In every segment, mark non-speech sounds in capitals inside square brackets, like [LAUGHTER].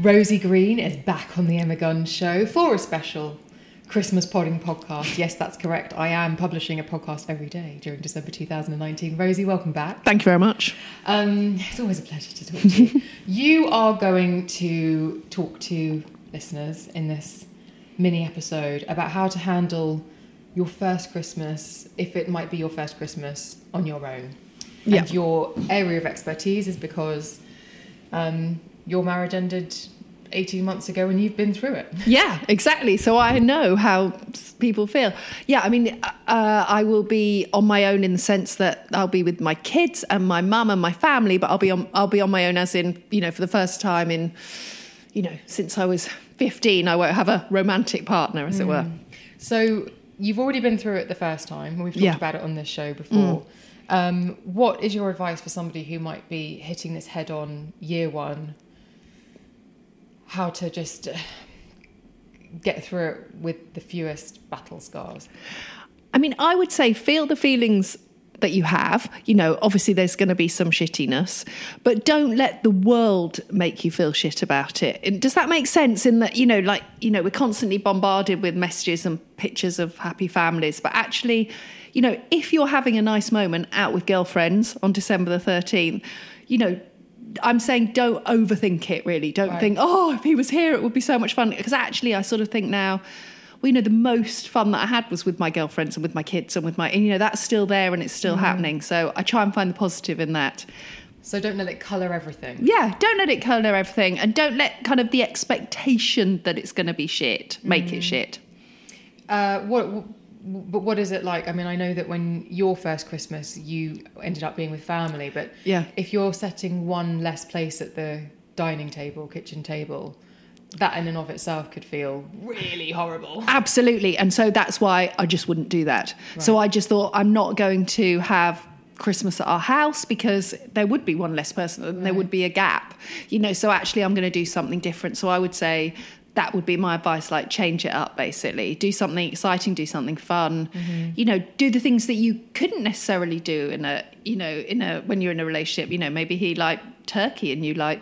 Rosie Green is back on the Emma Guns show for a special Christmas podding podcast. Yes, that's correct. I am publishing a podcast every day during December 2019. Rosie, welcome back. Thank you very much. Um, it's always a pleasure to talk to you. [LAUGHS] you are going to talk to listeners in this mini episode about how to handle your first Christmas, if it might be your first Christmas on your own. Yeah. And your area of expertise is because um, your marriage ended 18 months ago and you've been through it. [LAUGHS] Yeah, exactly. So I know how people feel. Yeah, I mean, uh, I will be on my own in the sense that I'll be with my kids and my mum and my family, but I'll be on I'll be on my own as in you know for the first time in you know since I was 15. I won't have a romantic partner, as it were. So you've already been through it the first time. and We've talked Yeah. about it on this show before. Um, what is your advice for somebody who might be hitting this head on year one? How to just uh, get through it with the fewest battle scars? I mean, I would say feel the feelings that you have. You know, obviously there's going to be some shittiness, but don't let the world make you feel shit about it. And does that make sense? In that, you know, like, you know, we're constantly bombarded with messages and pictures of happy families, but actually, you know, if you're having a nice moment out with girlfriends on December the 13th, you know, I'm saying don't overthink it really. Don't Right. think, oh, if he was here, it would be so much fun. Because actually, I sort of think now, well, you know, the most fun that I had was with my girlfriends and with my kids and with my, and you know, that's still there and it's still happening. So I try and find the positive in that. So don't let it colour everything. Yeah, don't let it colour everything and don't let kind of the expectation that it's going to be shit make it shit. Uh, what, but what is it like? I mean, I know that when your first Christmas, you ended up being with family, but Yeah. if you're setting one less place at the dining table, kitchen table, that in and of itself could feel really horrible. Absolutely. And so that's why I just wouldn't do that. So I just thought I'm not going to have Christmas at our house because there would be one less person and there would be a gap. You know, so actually I'm going to do something different. So I would say that would be my advice like change it up basically. Do something exciting, do something fun. Mm-hmm. You know, do the things that you couldn't necessarily do in a, you know, in a when you're in a relationship, you know, maybe he liked turkey and you like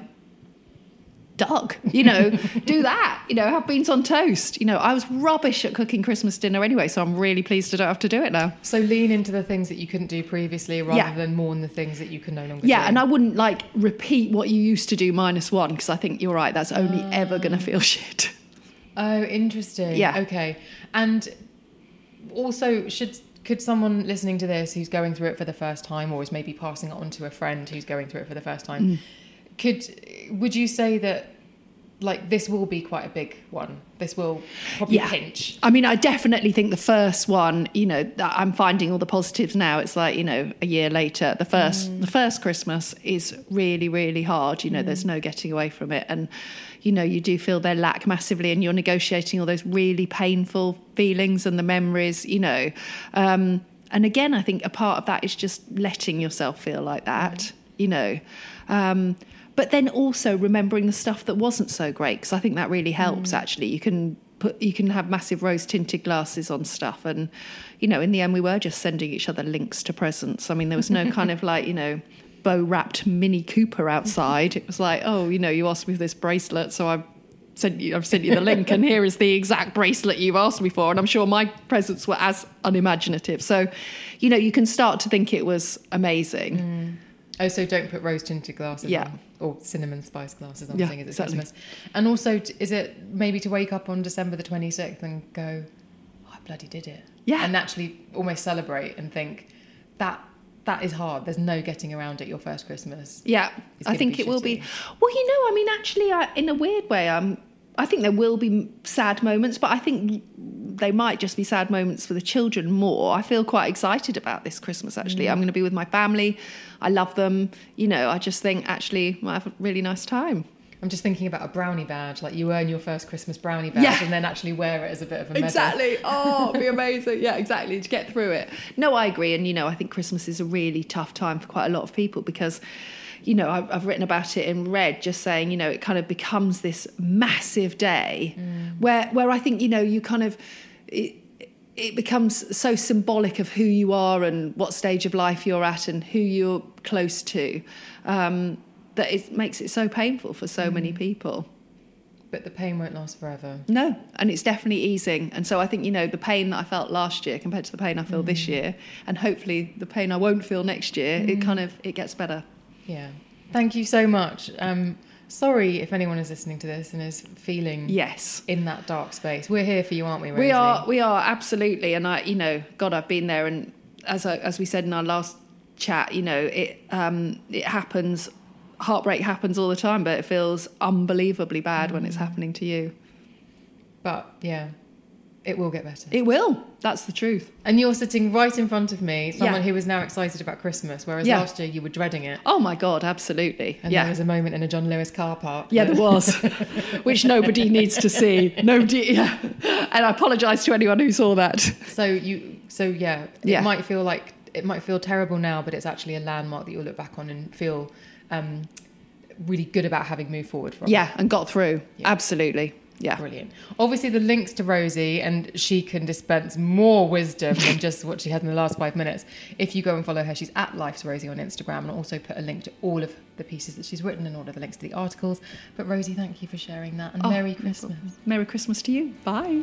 duck, you know, do that, you know, have beans on toast. You know, I was rubbish at cooking Christmas dinner anyway, so I'm really pleased I don't have to do it now. So lean into the things that you couldn't do previously rather Yeah. than mourn the things that you can no longer Yeah, do. and I wouldn't like repeat what you used to do minus one because I think you're right, that's only ever going to feel [LAUGHS] shit. Oh, interesting. Yeah. Okay. And also, should could someone listening to this who's going through it for the first time, or is maybe passing it on to a friend who's going through it for the first time, Mm. could would you say that like this will be quite a big one? This will probably Yeah. pinch. I mean, I definitely think the first one, you know, that I'm finding all the positives now. It's like, you know, a year later, the first the first Christmas is really, really hard. You know, there's no getting away from it. And, you know, you do feel their lack massively and you're negotiating all those really painful feelings and the memories, you know. Um, and again, I think a part of that is just letting yourself feel like that, you know. Um, but then also remembering the stuff that wasn't so great because I think that really helps. Mm. Actually, you can put you can have massive rose tinted glasses on stuff, and you know, in the end, we were just sending each other links to presents. I mean, there was no kind of like you know. Bow wrapped Mini Cooper outside. It was like, oh, you know, you asked me for this bracelet, so I've sent you. I've sent you the link, and here is the exact bracelet you've asked me for. And I'm sure my presents were as unimaginative. So, you know, you can start to think it was amazing. Mm. Oh, so don't put rose tinted glasses Yeah. on or cinnamon spice glasses on Yeah, at exactly. Christmas. And also, t- is it maybe to wake up on December the 26th and go, oh, I bloody did it. Yeah. And actually almost celebrate and think that that is hard. There's no getting around it your first Christmas. Yeah, I think it will be. Well, you know, I mean, actually, I, in a weird way, um, I think there will be sad moments, but I think they might just be sad moments for the children more. I feel quite excited about this Christmas. Actually, mm. I'm going to be with my family. I love them. You know, I just think actually I have a really nice time. I'm just thinking about a brownie badge. Like you earn your first Christmas brownie badge Yeah. and then actually wear it as a bit of a medal. Exactly. [LAUGHS] Oh, it'd be amazing. Yeah, exactly. To get through it. No, I agree. And, you know, I think Christmas is a really tough time for quite a lot of people because, you know, I've, I've written about it in Red, just saying, you know, it kind of becomes this massive day where, where I think, you know, you kind of. It, it becomes so symbolic of who you are and what stage of life you're at and who you're close to um, that it makes it so painful for so many people. but the pain won't last forever. No, and it's definitely easing. And so I think, you know, the pain that I felt last year compared to the pain I feel Mm. this year, and hopefully the pain I won't feel next year, Mm. it kind of it gets better. Yeah. Thank you so much. Um, sorry if anyone is listening to this and is feeling Yes. in that dark space. We're here for you, aren't we, Rosie? We are we are absolutely and I you know, God I've been there and as I, as we said in our last chat, you know, it um it happens heartbreak happens all the time, but it feels unbelievably bad when Mm. it's happening to you. But yeah, it will get better. It will. That's the truth. and you're sitting right in front of me, someone Yeah. who is now excited about Christmas, whereas Yeah. last year you were dreading it. Oh my God, absolutely. And yeah. there was a moment in a John Lewis car park. Yeah, there was, [LAUGHS] which nobody needs to see. Nobody, yeah. And I apologise to anyone who saw that. So you, so yeah, it Yeah. might feel like it might feel terrible now, but it's actually a landmark that you'll look back on and feel um, really good about having moved forward from. Yeah, and got through. Yeah. Absolutely. Yeah. Brilliant. Obviously, the links to Rosie, and she can dispense more wisdom than [LAUGHS] just what she had in the last five minutes. If you go and follow her, she's at Life's Rosie on Instagram, and I'll also put a link to all of the pieces that she's written and all of the links to the articles. But Rosie, thank you for sharing that, and Oh, Merry Christmas. problem. Merry Christmas to you. Bye.